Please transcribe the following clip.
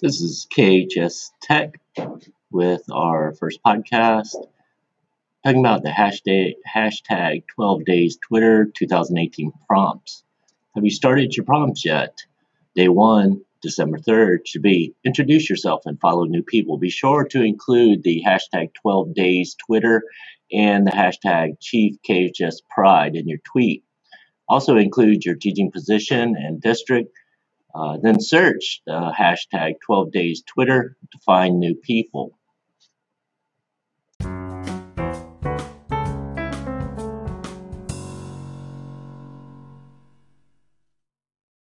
This is KHS Tech with our first podcast talking about the hashtag, hashtag 12 days Twitter 2018 prompts. Have you started your prompts yet? Day one, December 3rd, should be introduce yourself and follow new people. Be sure to include the hashtag 12 days Twitter and the hashtag Chief KHS Pride in your tweet. Also include your teaching position and district uh, then search the hashtag 12 days Twitter to find new people.